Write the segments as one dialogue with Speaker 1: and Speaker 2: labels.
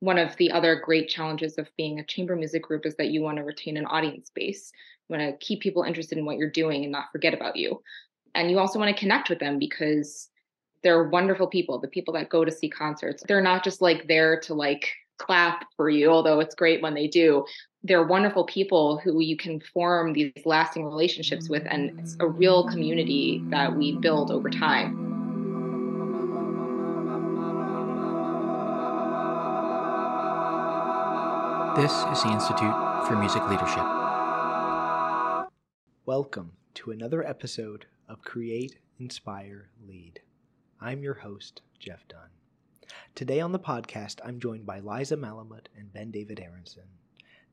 Speaker 1: one of the other great challenges of being a chamber music group is that you want to retain an audience base. You want to keep people interested in what you're doing and not forget about you. And you also want to connect with them because they're wonderful people. The people that go to see concerts, they're not just like there to like clap for you, although it's great when they do. They're wonderful people who you can form these lasting relationships with, and it's a real community that we build over time.
Speaker 2: This is the Institute for Music Leadership.
Speaker 3: Welcome to another episode of Create, Inspire, Lead. I'm your host, Jeff Dunn. Today on the podcast, I'm joined by Liza Malamut and Ben David Aronson.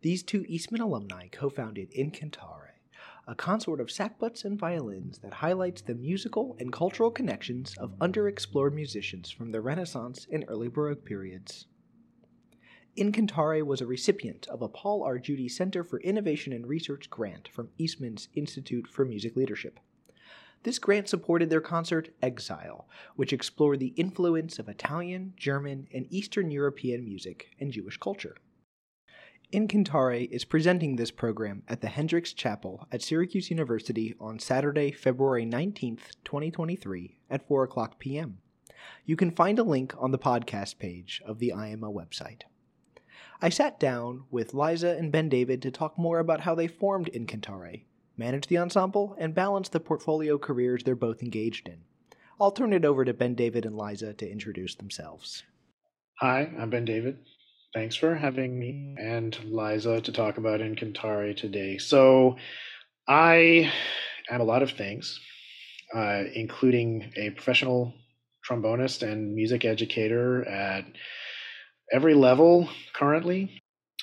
Speaker 3: These two Eastman alumni co founded Incantare, a consort of sackbuts and violins that highlights the musical and cultural connections of underexplored musicians from the Renaissance and early Baroque periods. Incantare was a recipient of a Paul R. Judy Center for Innovation and Research grant from Eastman's Institute for Music Leadership. This grant supported their concert Exile, which explored the influence of Italian, German, and Eastern European music and Jewish culture. Incantare is presenting this program at the Hendricks Chapel at Syracuse University on Saturday, February 19th, 2023 at 4 o'clock p.m. You can find a link on the podcast page of the IML website. I sat down with Liza and Ben David to talk more about how they formed Incantare, manage the ensemble, and balance the portfolio careers they're both engaged in. I'll turn it over to Ben David and Liza to introduce themselves.
Speaker 4: Hi, I'm Ben David. Thanks for having me and Liza to talk about Incantare today. So, I am a lot of things, uh, including a professional trombonist and music educator at every level currently.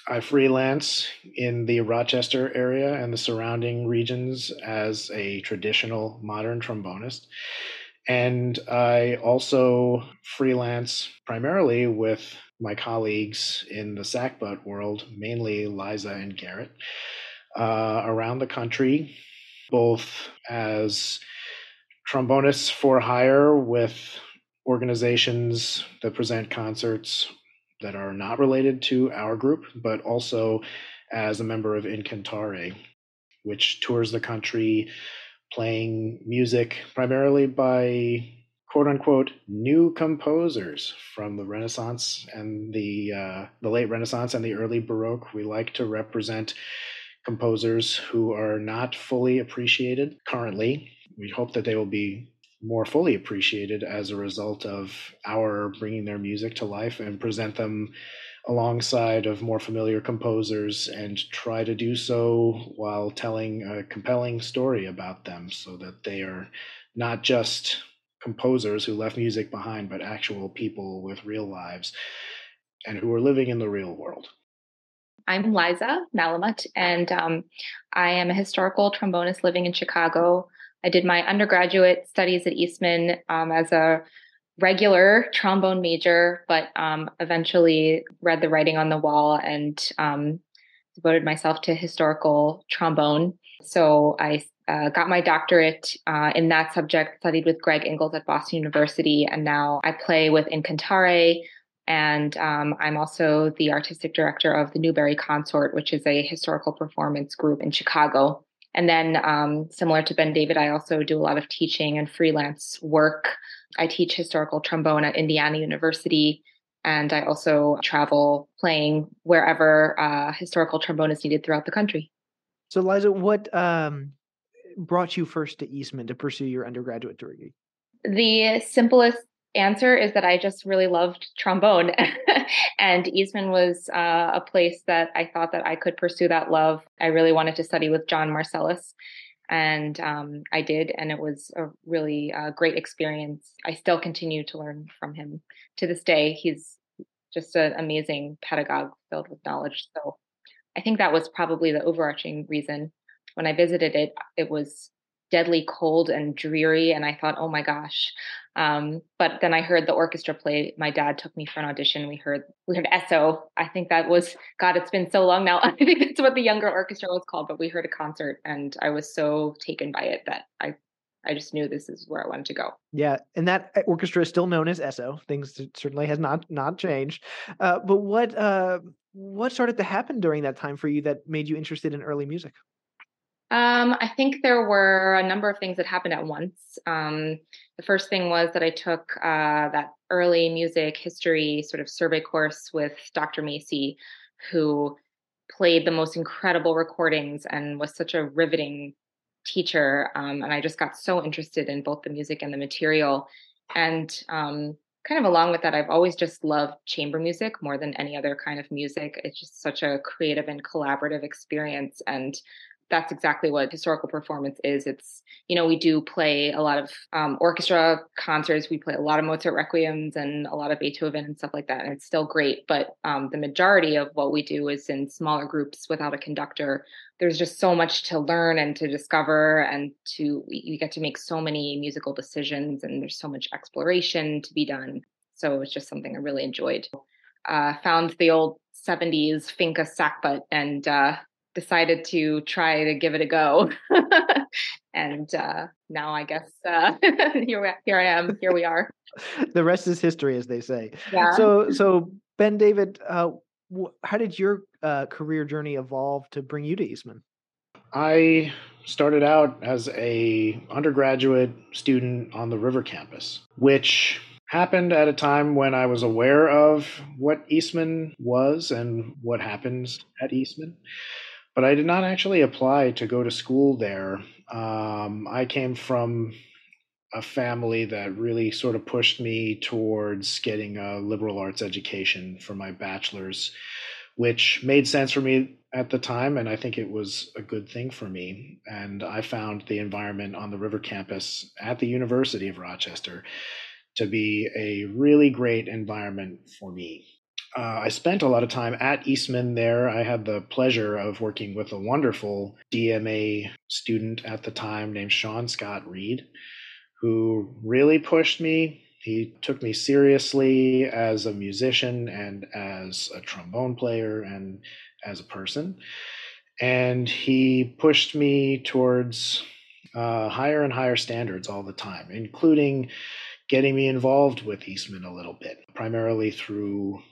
Speaker 4: I freelance in the Rochester area and the surrounding regions as a traditional modern trombonist. And I also freelance primarily with my colleagues in the sackbut world, mainly Liza and Garrett, uh, around the country, both as trombonists for hire with organizations that present concerts that are not related to our group, but also as a member of Incantare, which tours the country playing music primarily by quote unquote new composers from the Renaissance and the uh, the late Renaissance and the early Baroque. We like to represent composers who are not fully appreciated currently. We hope that they will be more fully appreciated as a result of our bringing their music to life and present them alongside of more familiar composers and try to do so while telling a compelling story about them so that they are not just composers who left music behind but actual people with real lives and who are living in the real world.
Speaker 1: I'm liza malamut and um, i am a historical trombonist living in chicago I did my undergraduate studies at Eastman um, as a regular trombone major, but um, eventually read the writing on the wall and um, devoted myself to historical trombone. So I uh, got my doctorate uh, in that subject, studied with Greg Ingles at Boston University, and now I play with Incantare. And um, I'm also the artistic director of the Newberry Consort, which is a historical performance group in Chicago. And then, um, similar to Ben David, I also do a lot of teaching and freelance work. I teach historical trombone at Indiana University, and I also travel playing wherever uh, historical trombone is needed throughout the country.
Speaker 3: So, Liza, what um, brought you first to Eastman to pursue your undergraduate degree?
Speaker 1: The simplest answer is that I just really loved trombone. and Eastman was uh, a place that I thought that I could pursue that love. I really wanted to study with John Marcellus. And um, I did, and it was a really uh, great experience. I still continue to learn from him to this day. He's just an amazing pedagogue filled with knowledge. So I think that was probably the overarching reason. When I visited it, it was deadly cold and dreary, and I thought, oh my gosh, um, but then I heard the orchestra play. My dad took me for an audition. We heard we heard ESO. I think that was God. It's been so long now. I think that's what the younger orchestra was called. But we heard a concert, and I was so taken by it that I I just knew this is where I wanted to go.
Speaker 5: Yeah, and that uh, orchestra is still known as ESO. Things certainly has not not changed. Uh, but what uh, what started to happen during that time for you that made you interested in early music?
Speaker 1: Um, I think there were a number of things that happened at once. Um, the first thing was that I took uh, that early music history sort of survey course with Dr. Macey, who played the most incredible recordings and was such a riveting teacher. Um, and I just got so interested in both the music and the material. And um, kind of along with that, I've always just loved chamber music more than any other kind of music. It's just such a creative and collaborative experience. And that's exactly what historical performance is. It's, you know, we do play a lot of um, orchestra concerts, we play a lot of Mozart requiems and a lot of Beethoven and stuff like that. And it's still great. But um, the majority of what we do is in smaller groups without a conductor. There's just so much to learn and to discover, and to, you get to make so many musical decisions, and there's so much exploration to be done. So it's just something I really enjoyed. Uh, found the old 70s Finke sackbut and uh, decided to try to give it a go. and uh, now I guess uh, here, here I am. Here we are.
Speaker 5: the rest is history, as they say.
Speaker 1: Yeah.
Speaker 5: So, so Ben David, uh, how did your uh, career journey evolve to bring you to Eastman?
Speaker 4: I started out as a undergraduate student on the River campus, which happened at a time when I was aware of what Eastman was and what happens at Eastman but I did not actually apply to go to school there. Um, I came from a family that really sort of pushed me towards getting a liberal arts education for my bachelor's, which made sense for me at the time. And I think it was a good thing for me. And I found the environment on the River campus at the University of Rochester to be a really great environment for me uh, I spent a lot of time at Eastman there. I had the pleasure of working with a wonderful DMA student at the time named Sean Scott Reed, who really pushed me. He took me seriously as a musician and as a trombone player and as a person. And he pushed me towards uh, higher and higher standards all the time, including getting me involved with Eastman a little bit, primarily through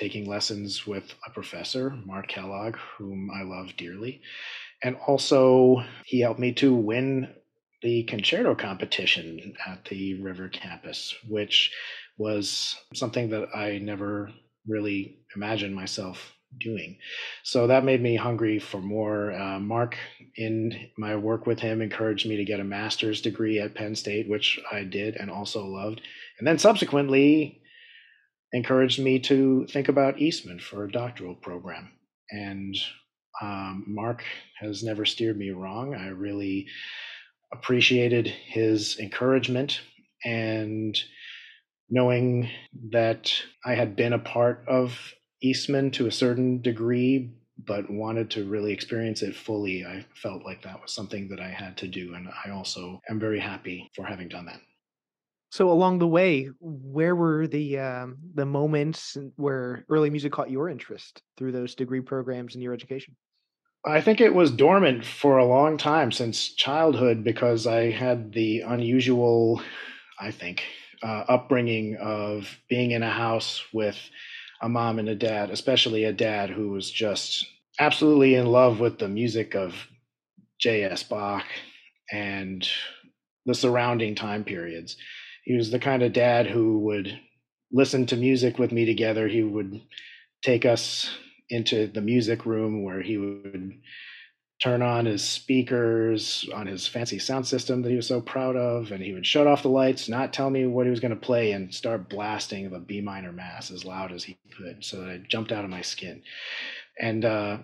Speaker 4: taking lessons with a professor, Mark Kellogg, whom I love dearly. And also, he helped me to win the concerto competition at the River campus, which was something that I never really imagined myself doing. So that made me hungry for more. Uh, Mark, in my work with him, encouraged me to get a master's degree at Penn State, which I did and also loved. And then subsequently, encouraged me to think about Eastman for a doctoral program. And um, Mark has never steered me wrong. I really appreciated his encouragement and knowing that I had been a part of Eastman to a certain degree, but wanted to really experience it fully. I felt like that was something that I had to do. And I also am very happy for having done that.
Speaker 5: So along the way, where were the um, the moments where early music caught your interest through those degree programs in your education?
Speaker 4: I think it was dormant for a long time since childhood because I had the unusual, I think, uh, upbringing of being in a house with a mom and a dad, especially a dad who was just absolutely in love with the music of J.S. Bach and the surrounding time periods he was the kind of dad who would listen to music with me together. He would take us into the music room where he would turn on his speakers on his fancy sound system that he was so proud of and he would shut off the lights not tell me what he was going to play and start blasting the b minor mass as loud as he could so that i jumped out of my skin and uh,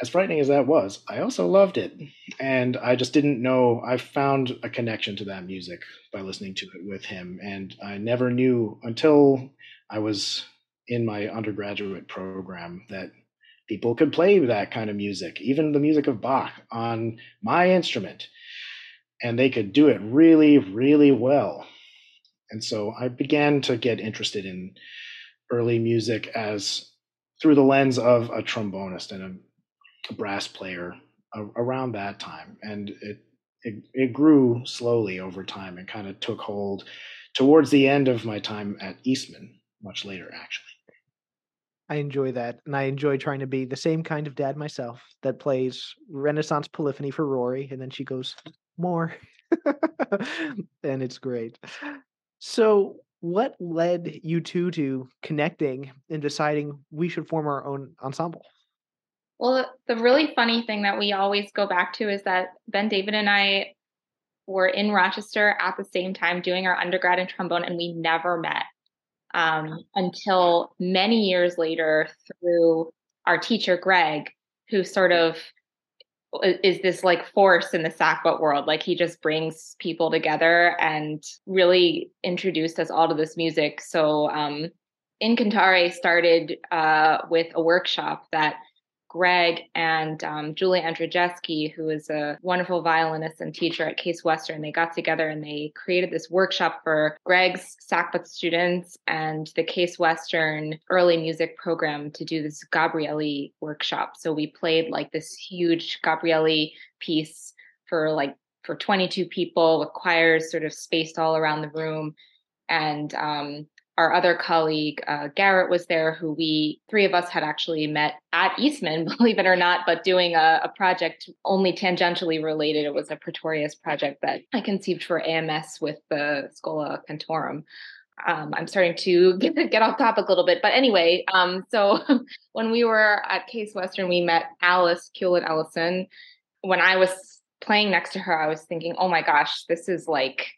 Speaker 4: as frightening as that was, I also loved it. And I just didn't know. I found a connection to that music by listening to it with him. And I never knew until I was in my undergraduate program that people could play that kind of music, even the music of Bach, on my instrument. And they could do it really, really well. And so I began to get interested in early music as through the lens of a trombonist and a brass player around that time, and it it, it grew slowly over time and kind of took hold towards the end of my time at Eastman, much later, actually.
Speaker 5: I enjoy that. And I enjoy trying to be the same kind of dad myself that plays Renaissance polyphony for Rory. And then she goes, more. and it's great. So, what led you two to connecting and deciding we should form our own ensemble?
Speaker 1: Well, the really funny thing that we always go back to is that Ben David and I were in Rochester at the same time doing our undergrad in trombone, and we never met um, until many years later through our teacher, Greg, who sort of is this like force in the sackbut world. Like he just brings people together and really introduced us all to this music. So um, Incantare started uh, with a workshop that Greg and um, Julia Andrijeski, who is a wonderful violinist and teacher at Case Western, they got together and they created this workshop for Greg's sackbut students and the Case Western early music program to do this Gabrieli workshop. So we played like this huge Gabrieli piece for like for 22 people with choirs sort of spaced all around the room. And um, our other colleague uh, Garrett was there, who we three of us had actually met at Eastman, believe it or not, but doing a, a, project only tangentially related. It was a Praetorius project that I conceived for AMS with the Schola Cantorum. Um, I'm starting to get, get off topic a little bit, but anyway, um, so when we were at Case Western, we met Alice Hewlett Ellison. When I was playing next to her, I was thinking, oh my gosh, this is like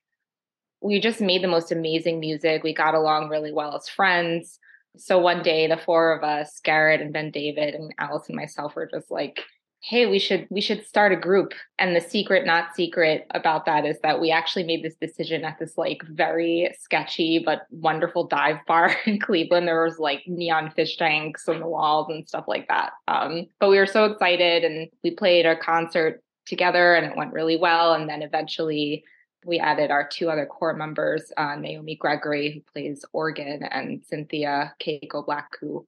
Speaker 1: we just made the most amazing music. We got along really well as friends. So one day the four of us, Garrett and Ben David and Alice and myself were just like, hey, we should we should start a group. And the secret, not secret about that is that we actually made this decision at this like very sketchy but wonderful dive bar in Cleveland. There was like neon fish tanks on the walls and stuff like that. Um, but we were so excited and we played a concert together and it went really well. And then eventually we added our two other core members, uh, Naomi Gregory, who plays organ, and Cynthia Keiko Black, who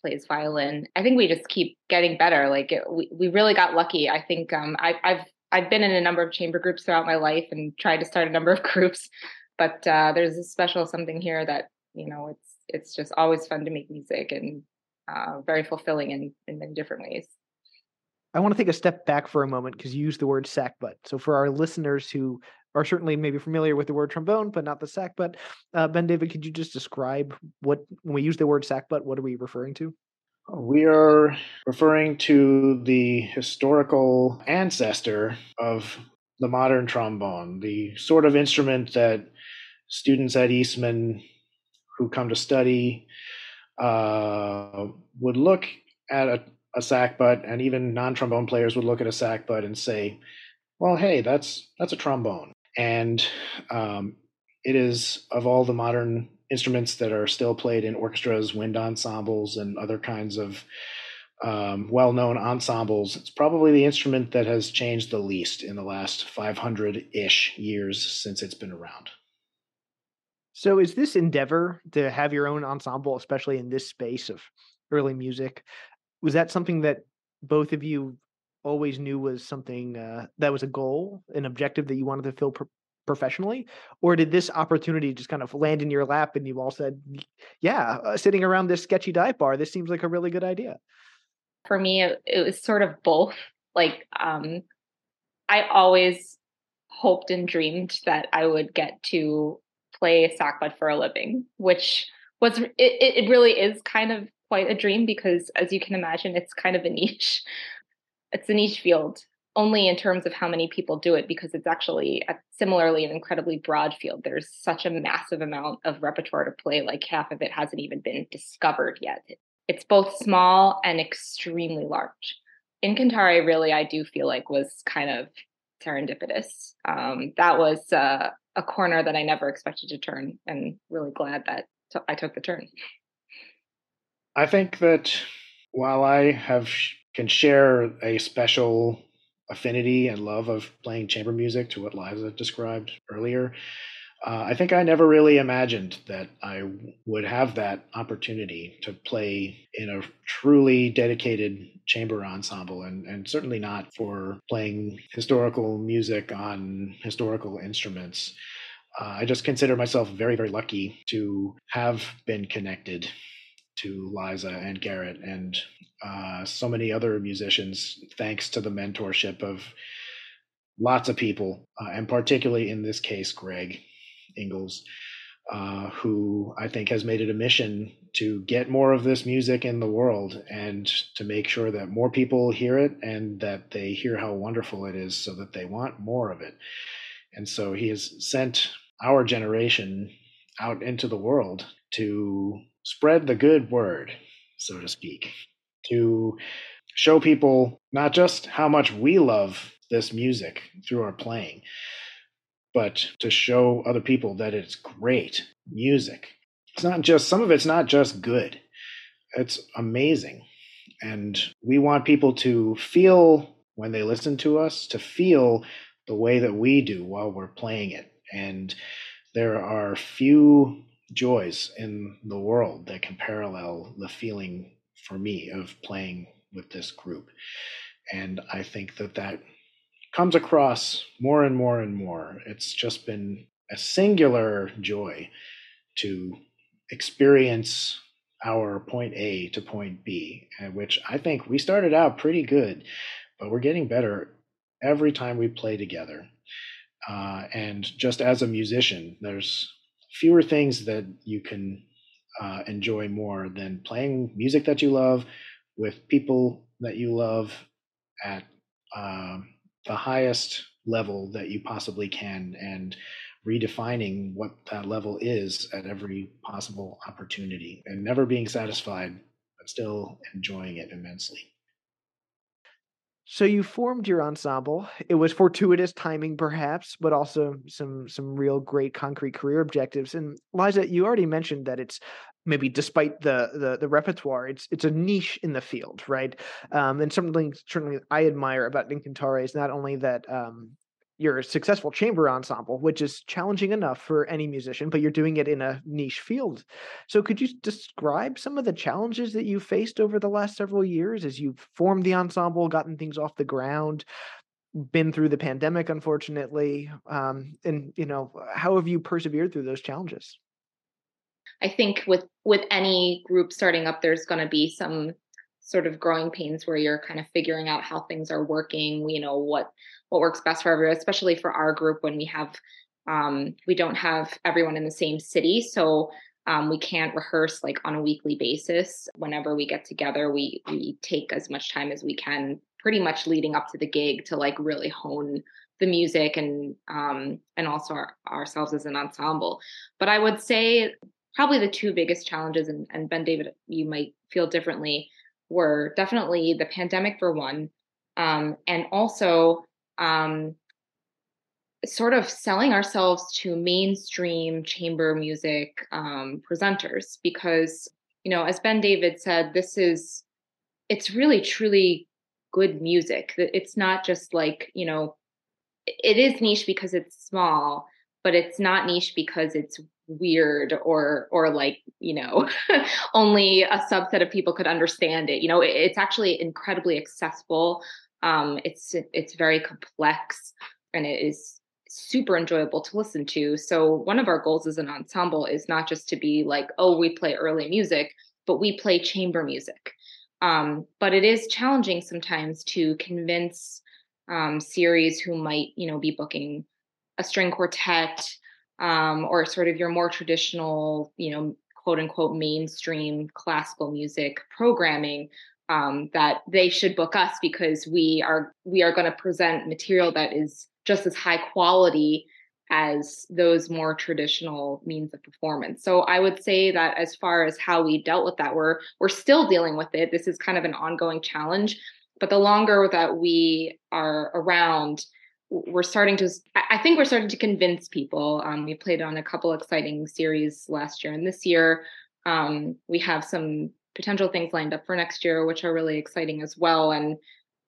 Speaker 1: plays violin. I think we just keep getting better. Like it, we, we really got lucky. I think um, I, I've I've been in a number of chamber groups throughout my life and tried to start a number of groups, but uh, there's a special something here that you know it's it's just always fun to make music and uh, very fulfilling in in many different ways.
Speaker 5: I want to take a step back for a moment because you used the word sackbut. So for our listeners who are certainly maybe familiar with the word trombone, but not the sackbut. Uh, ben David, could you just describe what when we use the word sack? sackbut, what are we referring to?
Speaker 4: We are referring to the historical ancestor of the modern trombone, the sort of instrument that students at Eastman who come to study uh, would look at a, a sackbut, and even non-trombone players would look at a sack sackbut and say, "Well, hey, that's that's a trombone." And um, it is of all the modern instruments that are still played in orchestras, wind ensembles, and other kinds of um, well-known ensembles. It's probably the instrument that has changed the least in the last 500-ish years since it's been around.
Speaker 5: So, is this endeavor to have your own ensemble, especially in this space of early music, was that something that both of you always knew was something uh, that was a goal, an objective that you wanted to fill pro- professionally, or did this opportunity just kind of land in your lap and you all said, "Yeah, uh, sitting around this sketchy dive bar, this seems like a really good idea"?
Speaker 1: For me, it, was sort of both. Like, um, I always hoped and dreamed that I would get to play sackbut for a living, which was it, it really is kind of quite a dream because as you can imagine it's kind of a niche it's a niche field only in terms of how many people do it because it's actually a, similarly an incredibly broad field. There's such a massive amount of repertoire to play like half of it hasn't even been discovered yet. It's both small and extremely large. Incantare really i do feel like was kind of serendipitous. Um, that was uh, a corner that i never expected to turn and really glad that t- I took the turn.
Speaker 4: I think that while i have can share a special affinity and love of playing chamber music to what Liza described earlier. uh, I think I never really imagined that I would have that opportunity to play in a truly dedicated chamber ensemble, and, and certainly not for playing historical music on historical instruments. Uh, I just consider myself very, very lucky to have been connected to Liza and Garrett and uh, so many other musicians, thanks to the mentorship of lots of people, uh, and particularly in this case, Greg Ingles, uh, who I think has made it a mission to get more of this music in the world and to make sure that more people hear it and that they hear how wonderful it is so that they want more of it. And so he has sent our generation out into the world to spread the good word, so to speak, to show people not just how much we love this music through our playing, but to show other people that it's great music. It's not just, some of it's not just good, it's amazing. And we want people to feel when they listen to us, to feel the way that we do while we're playing it. And there are few joys in the world that can parallel the feeling for me of playing with this group. And I think that that comes across more and more and more. It's just been a singular joy to experience our point A to point B, which I think we started out pretty good, but we're getting better every time we play together. Uh, and just as a musician, there's fewer things that you can uh, enjoy more than playing music that you love with people that you love at um, the highest level that you possibly can and redefining what that level is at every possible opportunity and never being satisfied but still enjoying it immensely
Speaker 5: so you formed your ensemble. It was fortuitous timing, perhaps, but also some some real great concrete career objectives. And Liza, you already mentioned that it's maybe despite the the, the repertoire, it's it's a niche in the field, right? Um, and something certainly I admire about Incantare is not only that um, you're a successful chamber ensemble, which is challenging enough for any musician, but you're doing it in a niche field. So, could you describe some of the challenges that you faced over the last several years as you've formed the ensemble, gotten things off the ground, been through the pandemic, unfortunately, um, and you know, how have you persevered through those challenges?
Speaker 1: I think with with any group starting up, there's going to be some sort of growing pains where you're kind of figuring out how things are working. You know what what works best for everyone, especially for our group when we have um, we don't have everyone in the same city, so um, we can't rehearse like on a weekly basis. Whenever we get together, we we take as much time as we can, pretty much leading up to the gig, to like really hone the music and um, and also our, ourselves as an ensemble. But I would say probably the two biggest challenges, and, and Ben David, you might feel differently, were definitely the pandemic for one, um, and also um, sort of selling ourselves to mainstream chamber music um, presenters because you know as ben david said this is it's really truly good music. It's not just like you know it is niche because it's small but it's not niche because it's weird or or like you know only a subset of people could understand it. You know it's actually incredibly accessible um, it's it's very complex and it is super enjoyable to listen to. So one of our goals as an ensemble is not just to be like, oh, we play early music, but we play chamber music. Um, but it is challenging sometimes to convince um, series who might, you know, be booking a string quartet um, or sort of your more traditional, you know, quote unquote mainstream classical music programming um, that they should book us because we are we are going to present material that is just as high quality as those more traditional means of performance. So I would say that as far as how we dealt with that, we're we're still dealing with it. This is kind of an ongoing challenge. But the longer that we are around, we're starting to i think we're starting to convince people um, we played on a couple exciting series last year and this year um, we have some potential things lined up for next year, which are really exciting as well. And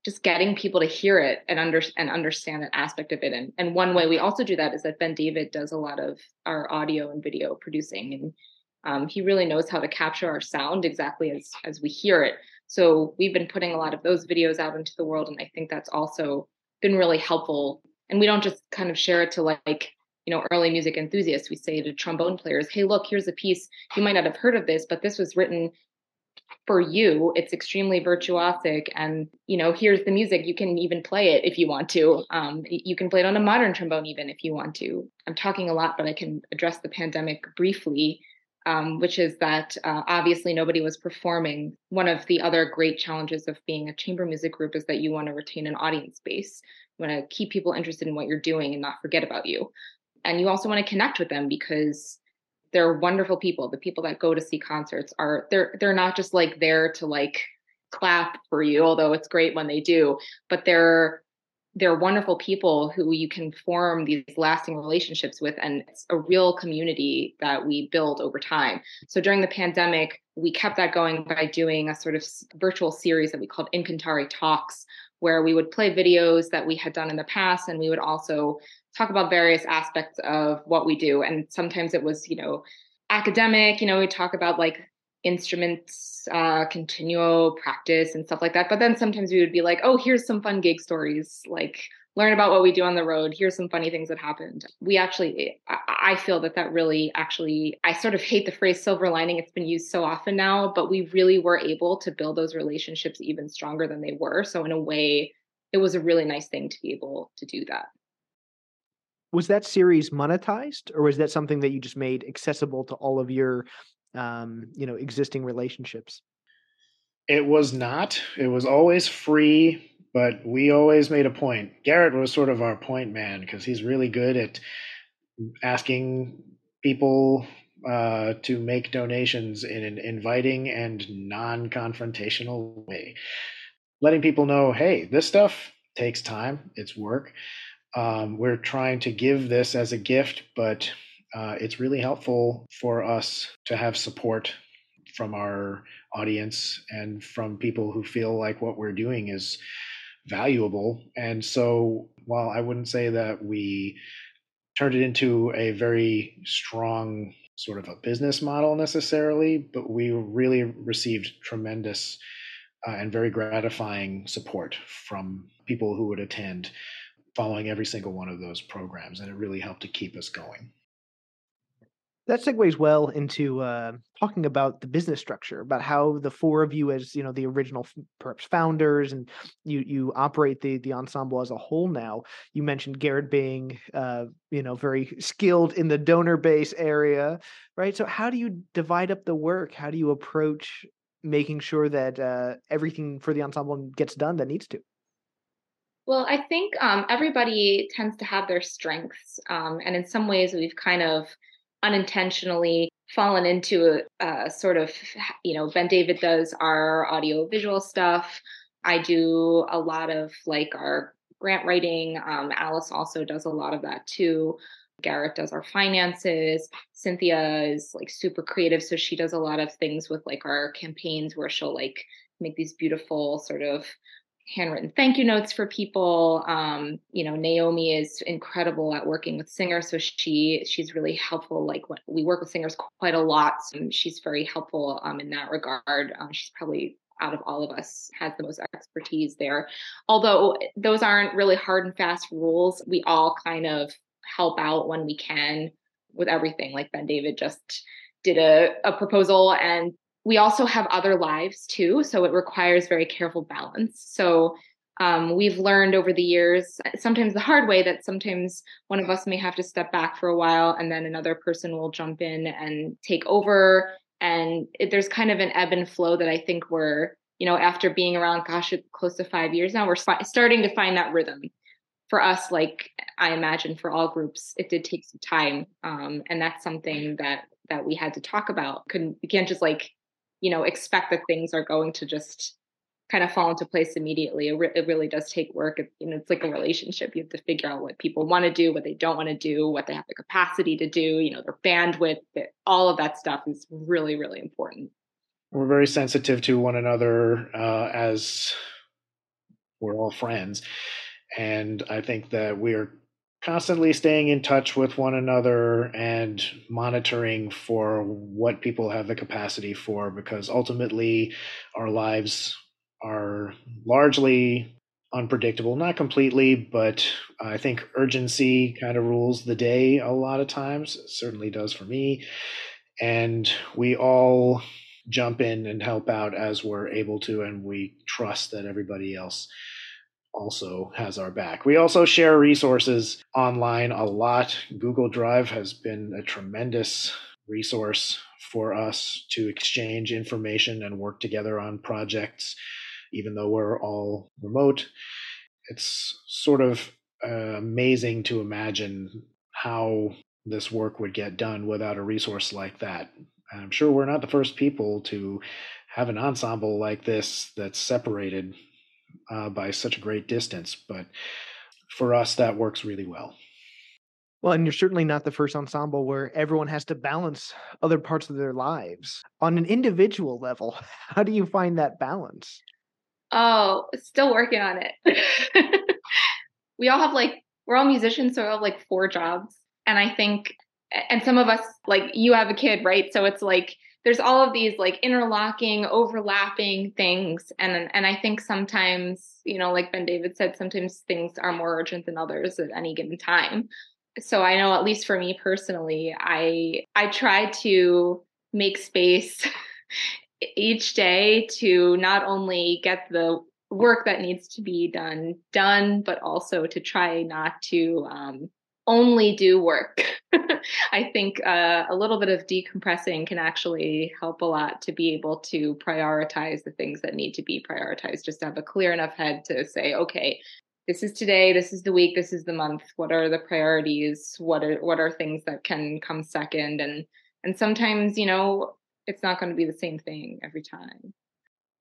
Speaker 1: just getting people to hear it and under and understand that aspect of it. And and one way we also do that is that Ben David does a lot of our audio and video producing, and um, he really knows how to capture our sound exactly as as we hear it. So we've been putting a lot of those videos out into the world, and I think that's also been really helpful. And we don't just kind of share it to like you know early music enthusiasts. We say to trombone players, "Hey, look, here's a piece you might not have heard of this, but this was written for you it's extremely virtuosic and you know here's the music you can even play it if you want to. Um, you can play it on a modern trombone even if you want to. I'm talking a lot but i can address the pandemic briefly um, which is that uh, obviously nobody was performing. One of the other great challenges of being a chamber music group is that you want to retain an audience base. You want to keep people interested in what you're doing and not forget about you. And you also want to connect with them because they're wonderful people. The people that go to see concerts are they're they're not just like there to like clap for you, although it's great when they do, but they're they're wonderful people who you can form these lasting relationships with and it's a real community that we build over time. So during the pandemic, we kept that going by doing a sort of virtual series that we called Incantare Talks where we would play videos that we had done in the past and we would also talk about various aspects of what we do. And sometimes it was, you know, academic, you know, we talk about like instruments, uh, continuo practice and stuff like that. But then sometimes we would be like, oh, here's some fun gig stories, like learn about what we do on the road. Here's some funny things that happened. We actually, I feel that that really actually, I sort of hate the phrase silver lining. It's been used so often now, but we really were able to build those relationships even stronger than they were. So in a way, it was a really nice thing to be able to do that
Speaker 5: was that series monetized or was that something that you just made accessible to all of your um, you know existing relationships?
Speaker 4: It was not. It was always free but we always made a point. Garrett was sort of our point man because he's really good at asking people uh, to make donations in an inviting and non-confrontational way. Letting people know hey this stuff takes time. It's work um, we're trying to give this as a gift, but uh, it's really helpful for us to have support from our audience and from people who feel like what we're doing is valuable. And so, while I wouldn't say that we turned it into a very strong sort of a business model necessarily, but we really received tremendous uh, and very gratifying support from people who would attend following every single one of those programs, and it really helped to keep us going.
Speaker 5: That segues well into uh, talking about the business structure, about how the four of you, as you know, the original perhaps founders, and you you operate the the ensemble as a whole. Now, you mentioned Garrett being, uh, you know, very skilled in the donor base area, right? So, how do you divide up the work? How do you approach making sure that uh, everything for the ensemble gets done that needs to?
Speaker 1: Well, I think um, everybody tends to have their strengths. Um, and in some ways, we've kind of unintentionally fallen into a, a, sort of, you know, Ben David does our audio visual stuff. I do a lot of like our grant writing. Um, Alice also does a lot of that too. Garrett does our finances. Cynthia is like super creative. So she does a lot of things with like our campaigns where she'll like make these beautiful sort of handwritten thank you notes for people. Um, you know, Naomi is incredible at working with singers, so she she's really helpful. Like when we work with singers quite a lot, so she's very helpful um, in that regard. Um, she's probably out of all of us has the most expertise there. Although those aren't really hard and fast rules, we all kind of help out when we can with everything. Like Ben David just did a, a proposal and we also have other lives too, so it requires very careful balance. So um, we've learned over the years, sometimes the hard way, that sometimes one of us may have to step back for a while and then another person will jump in and take over. And it, there's kind of an ebb and flow that I think we're, you know, after being around, gosh, close to five years now, we're starting to find that rhythm. For us, like I imagine for all groups, it did take some time, um, and that's something that that we had to talk about. Couldn't we can't just like you know expect that things are going to just kind of fall into place immediately. It, re- it really does take work. It, you know, it's like a relationship. You have to figure out what people want to do, what they don't want to do, what they have the capacity to do. You know, their bandwidth. All of that stuff is really, really important.
Speaker 4: We're very sensitive to one another uh, as we're all friends. And I think that we're constantly staying in touch with one another and monitoring for what people have the capacity for because ultimately our lives are largely unpredictable. Not completely but i think urgency kind of rules the day a lot of times. It certainly does for me. And we all jump in and help out as we're able to and we trust that everybody else also has our back. We also share resources online a lot. Google Drive has been a tremendous resource for us to exchange information and work together on projects, even though we're all remote. It's sort of uh, amazing to imagine how this work would get done without a resource like that. I'm sure we're not the first people to have an ensemble like this that's separated uh, by such a great distance. But for us, that works really well.
Speaker 5: Well, and you're certainly not the first ensemble where everyone has to balance other parts of their lives. On an individual level, how do you find that balance?
Speaker 1: Oh, still working on it. we all have like, we're all musicians, so we have like four jobs. And I think, and some of us, like, you have a kid, right? So it's like, there's all of these like interlocking overlapping things. And and i think sometimes you know like ben david said sometimes things are more urgent than others at any given time. So i know at least for me personally i i try to make space each day to not only get the work that needs to be done done but also to try not to um, only do work. I think uh, a little bit of decompressing can actually help a lot to be able to prioritize the things that need to be prioritized, just to have a clear enough head to say, okay, this is today, this is the week, this is the month. What are the priorities? What are what are things that can come second? And and sometimes, you know, it's not going to be the same thing every time.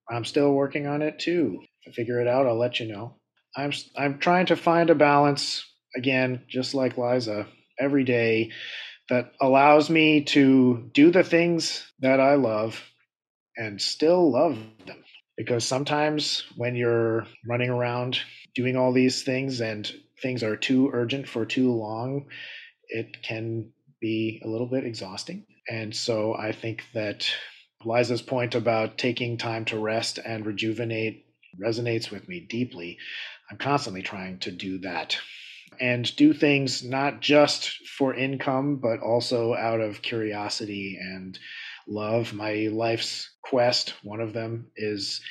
Speaker 4: I'm still working on it too. If I figure it out, I'll let you know. I'm I'm trying to find a balance again, just like Liza, every day that allows me to do the things that I love and still love them. Because sometimes when you're running around doing all these things and things are too urgent for too long, it can be a little bit exhausting. And so I think that Liza's point about taking time to rest and rejuvenate resonates with me deeply. I'm constantly trying to do that and do things not just for income, but also out of curiosity and love. My life's quest, one of them, is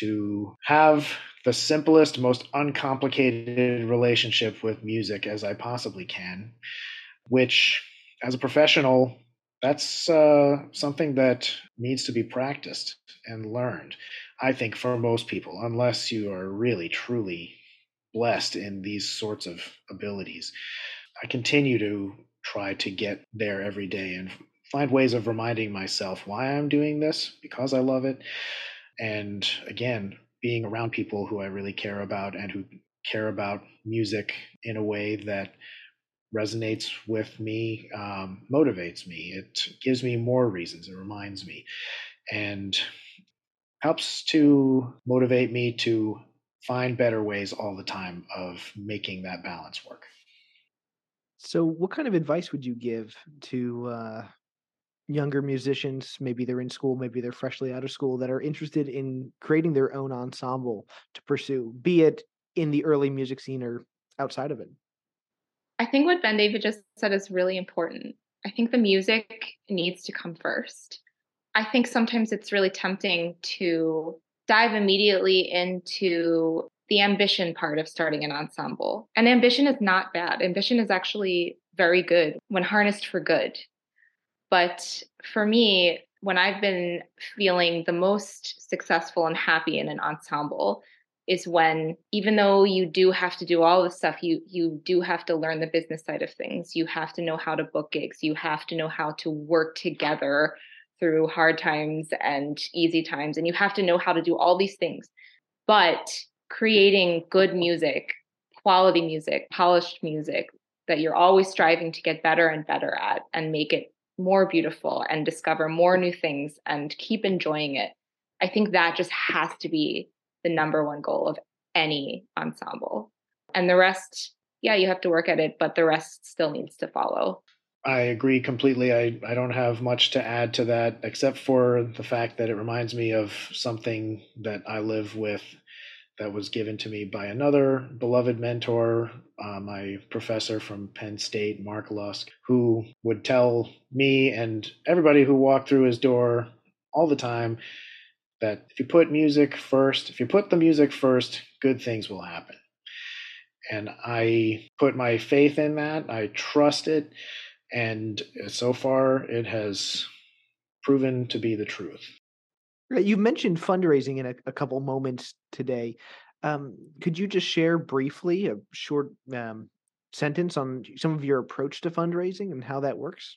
Speaker 4: to have the simplest, most uncomplicated relationship with music as I possibly can, which, as a professional, that's uh, something that needs to be practiced and learned. I think for most people, unless you are really, truly blessed in these sorts of abilities. I continue to try to get there every day and find ways of reminding myself why I'm doing this because I love it. And again, being around people who I really care about and who care about music in a way that resonates with me, um, motivates me. It gives me more reasons. It reminds me and helps to motivate me to find better ways all the time of making that balance work.
Speaker 5: So, what kind of advice would you give to uh, younger musicians? Maybe they're in school, maybe they're freshly out of school, that are interested in creating their own ensemble to pursue, be it in the early music scene or outside of it?
Speaker 1: I think what Ben David just said is really important. I think the music needs to come first. I think sometimes it's really tempting to dive immediately into the ambition part of starting an ensemble. And ambition is not bad. Ambition is actually very good when harnessed for good. But for me, when I've been feeling the most successful and happy in an ensemble is when even though you do have to do all the stuff you you do have to learn the business side of things you have to know how to book gigs you have to know how to work together through hard times and easy times and you have to know how to do all these things but creating good music quality music polished music that you're always striving to get better and better at and make it more beautiful and discover more new things and keep enjoying it i think that just has to be the number one goal of any ensemble. And the rest, yeah, you have to work at it, but the rest still needs to follow.
Speaker 4: I agree completely. I, I don't have much to add to that except for the fact that it reminds me of something that I live with that was given to me by another beloved mentor, uh, my professor from Penn State, Mark Lusk, who would tell me and everybody who walked through his door all the time that if you put music first, if you put the music first, good things will happen. And I put my faith in that. I trust it. And so far, it has proven to be the truth.
Speaker 5: You mentioned fundraising in a, a couple moments today. Um, could you just share briefly a short um, sentence on some of your approach to fundraising and how that works?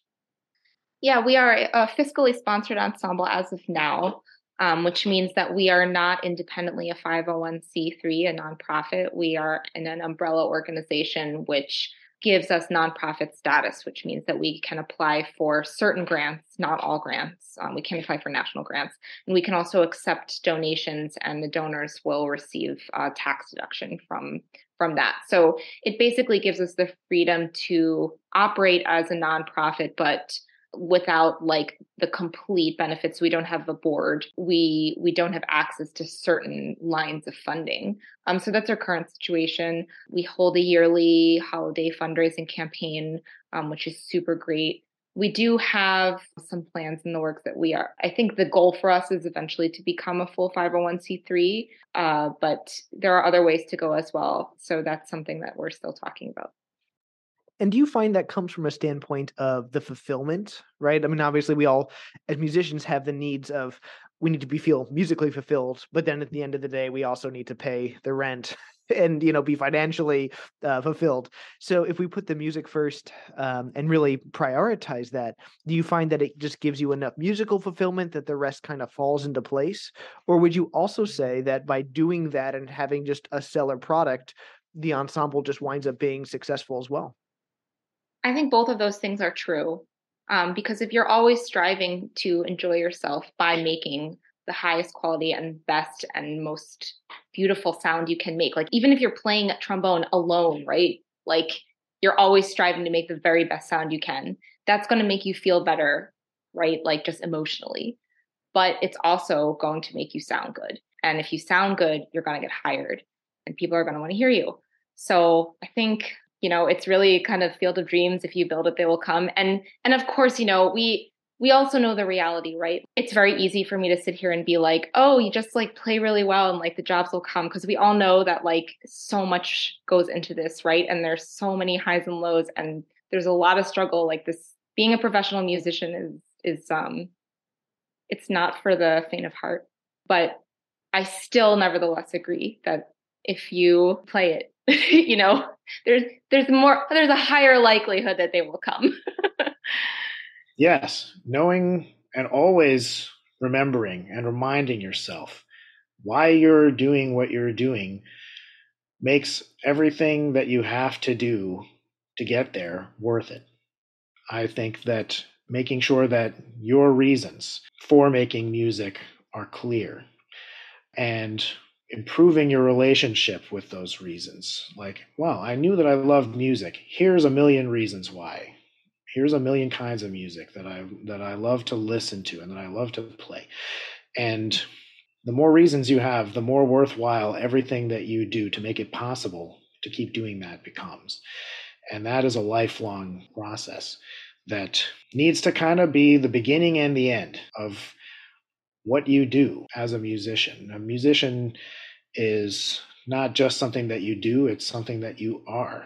Speaker 1: Yeah, we are a fiscally sponsored ensemble as of now, um, which means that we are not independently a 501c3, a nonprofit. We are in an umbrella organization which gives us nonprofit status, which means that we can apply for certain grants, not all grants. Um, we can apply for national grants, and we can also accept donations, and the donors will receive a tax deduction from from that. So it basically gives us the freedom to operate as a nonprofit, but without like the complete benefits. We don't have a board. We we don't have access to certain lines of funding. Um so that's our current situation. We hold a yearly holiday fundraising campaign um, which is super great. We do have some plans in the works that we are i think the goal for us is eventually to become a full 501c3 uh, but there are other ways to go as well. So that's something that we're still talking about
Speaker 5: and do you find that comes from a standpoint of the fulfillment, right? I mean, obviously, we all, as musicians, have the needs of we need to be feel musically fulfilled, but then at the end of the day, we also need to pay the rent and you know be financially uh, fulfilled. So if we put the music first um, and really prioritize that, do you find that it just gives you enough musical fulfillment that the rest kind of falls into place, or would you also say that by doing that and having just a seller product, the ensemble just winds up being successful as well?
Speaker 1: I think both of those things are true. Um, because if you're always striving to enjoy yourself by making the highest quality and best and most beautiful sound you can make, like even if you're playing trombone alone, right? Like you're always striving to make the very best sound you can. That's going to make you feel better, right? Like just emotionally. But it's also going to make you sound good. And if you sound good, you're going to get hired and people are going to want to hear you. So I think you know it's really kind of field of dreams. If you build it they will come. And and of course you know we we also know the reality right? It's very easy for me to sit here and be like oh you just like play really well and like the jobs will come. Because we all know that like so much goes into this right? And there's so many highs and lows and there's a lot of struggle. Like this being a professional musician is is um it's not for the faint of heart. But i still nevertheless agree that if you play it you know there's there's more there's a higher likelihood that they will come.
Speaker 4: Yes knowing and always remembering and reminding yourself why you're doing what you're doing makes everything that you have to do to get there worth it. I think that making sure that your reasons for making music are clear and improving your relationship with those reasons. Like, wow, I knew that I loved music. Here's a million reasons why. Here's a million kinds of music that I that I love to listen to and that I love to play. And the more reasons you have, the more worthwhile everything that you do to make it possible to keep doing that becomes. And that is a lifelong process that needs to kind of be the beginning and the end of what you do as a musician. A musician is not just something that you do, it's something that you are.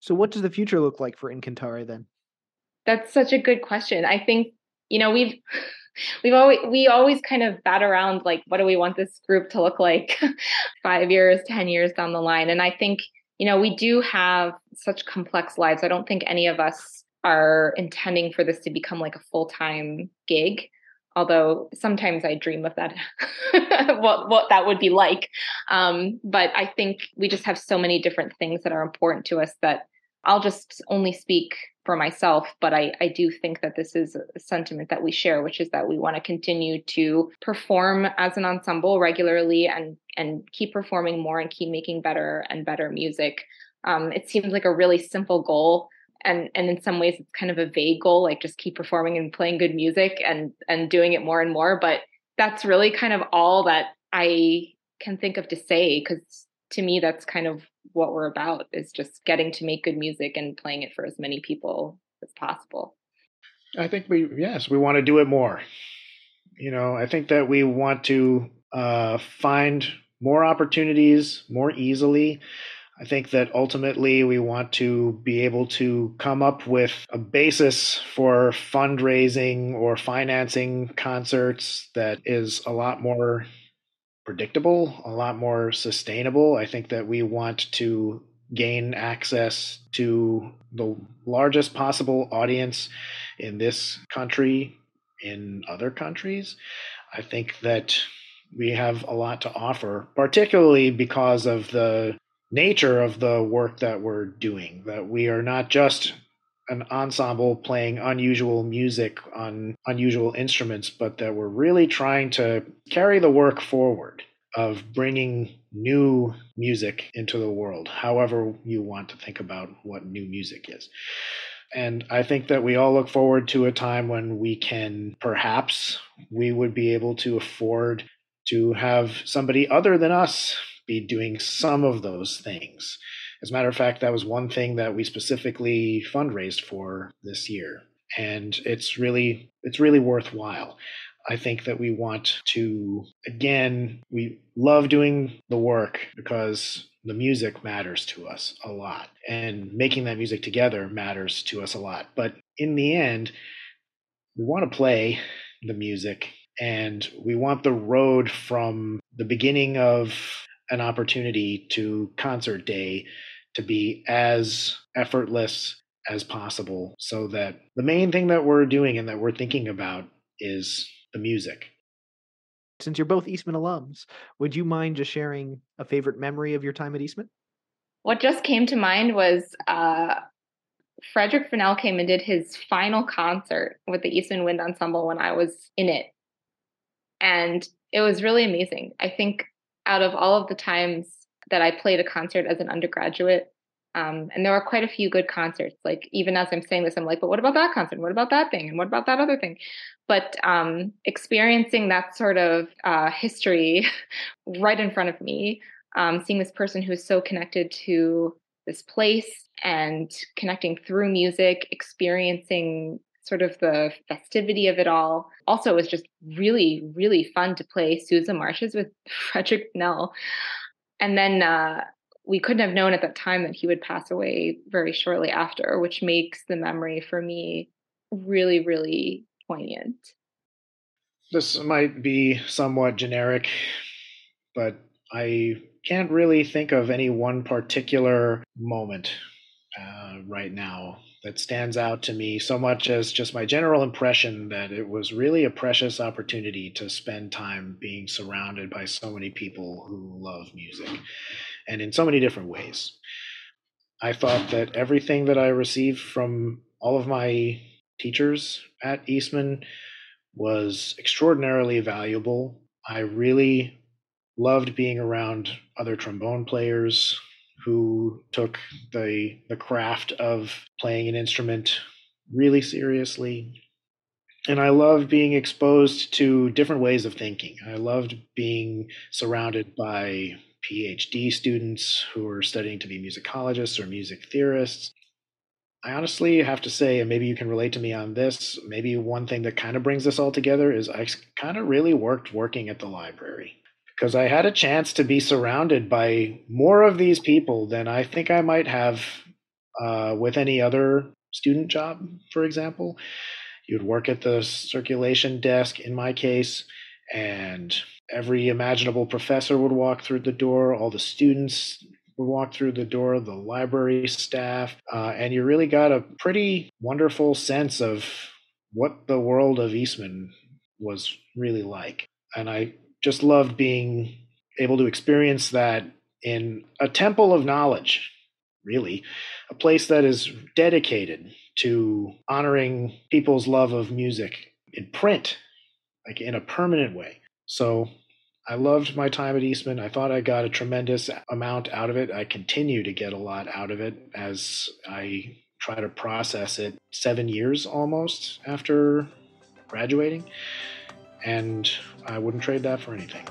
Speaker 5: So, what does the future look like for Incantare then?
Speaker 1: That's such a good question. I think, you know, we've we've always we always kind of bat around like what do we want this group to look like 5 years, 10 years down the line and I think, you know, we do have such complex lives. I don't think any of us are intending for this to become like a full-time gig although sometimes I dream of that, what what that would be like. Um, but I think we just have so many different things that are important to us that I'll just only speak for myself, but I, I do think that this is a sentiment that we share, which is that we want to continue to perform as an ensemble regularly and and keep performing more and keep making better and better music. Um, it seems like a really simple goal, and and in some ways it's kind of a vague goal, like just keep performing and playing good music and and doing it more and more. But that's really kind of all that I can think of to say because to me that's kind of what we're about is just getting to make good music and playing it for as many people as possible.
Speaker 4: I think we yes, we want to do it more. You know, I think that we want to uh, find more opportunities more easily. I think that ultimately we want to be able to come up with a basis for fundraising or financing concerts that is a lot more predictable, a lot more sustainable. I think that we want to gain access to the largest possible audience in this country, in other countries. I think that we have a lot to offer, particularly because of the nature of the work that we're doing, that we are not just an ensemble playing unusual music on unusual instruments, but that we're really trying to carry the work forward of bringing new music into the world, however you want to think about what new music is. And I think that we all look forward to a time when we can perhaps we would be able to afford to have somebody other than us be doing some of those things. As a matter of fact, that was one thing that we specifically fundraised for this year. And it's really it's really worthwhile. I think that we want to again, we love doing the work because the music matters to us a lot and making that music together matters to us a lot. But in the end, we want to play the music and we want the road from the beginning of an opportunity to concert day to be as effortless as possible so that the main thing that we're doing and that we're thinking about is the music.
Speaker 5: Since you're both Eastman alums, would you mind just sharing a favorite memory of your time at Eastman?
Speaker 1: What just came to mind was uh, Frederick Fennell came and did his final concert with the Eastman Wind Ensemble when I was in it. And it was really amazing. I think out of all of the times that I played a concert as an undergraduate, um, and there were quite a few good concerts. Like even as I'm saying this, I'm like, but what about that concert? What about that thing? And what about that other thing? But um, experiencing that sort of uh, history right in front of me, um, seeing this person who is so connected to this place and connecting through music, experiencing sort of the festivity of it all. Also, it was just really, really fun to play Sousa Marches with Frederick Fennell. And then uh, we couldn't have known at that time that he would pass away very shortly after, which makes the memory for me really, really poignant.
Speaker 4: This might be somewhat generic, but I can't really think of any one particular moment uh, right now that stands out to me so much as just my general impression that it was really a precious opportunity to spend time being surrounded by so many people who love music and in so many different ways. I thought that everything that I received from all of my teachers at Eastman was extraordinarily valuable. I really loved being around other trombone players who took the the craft of playing an instrument really seriously. And I loved being exposed to different ways of thinking. I loved being surrounded by PhD students who are studying to be musicologists or music theorists. I honestly have to say, and maybe you can relate to me on this, maybe one thing that kind of brings this all together is I kind of really worked working at the library because I had a chance to be surrounded by more of these people than I think I might have uh, with any other student job, for example. You'd work at the circulation desk, in my case, and every imaginable professor would walk through the door, all the students would walk through the door, the library staff, uh, and you really got a pretty wonderful sense of what the world of Eastman was really like. And I just loved being able to experience that in a temple of knowledge, really, a place that is dedicated to honoring people's love of music in print, like in a permanent way. So I loved my time at Eastman. I thought I got a tremendous amount out of it. I continue to get a lot out of it as I try to process it seven years almost after graduating. And I wouldn't trade that for anything.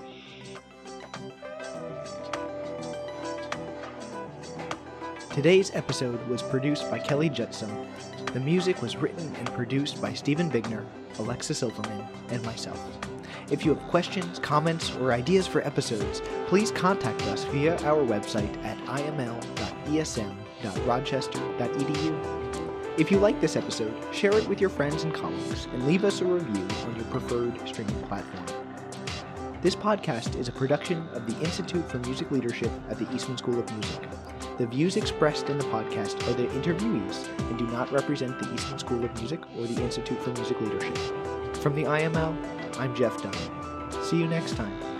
Speaker 3: Today's episode was produced by Kelly Judson. The music was written and produced by Stephen Bigner, Alexa Silverman, and myself. If you have questions, comments, or ideas for episodes, please contact us via our website at iml.esm.rochester.edu. If you like this episode, share it with your friends and colleagues, and leave us a review on your preferred streaming platform. This podcast is a production of the Institute for Music Leadership at the Eastman School of Music. The views expressed in the podcast are the interviewees and do not represent the Eastman School of Music or the Institute for Music Leadership. From the IML, I'm Jeff Dunn. See you next time.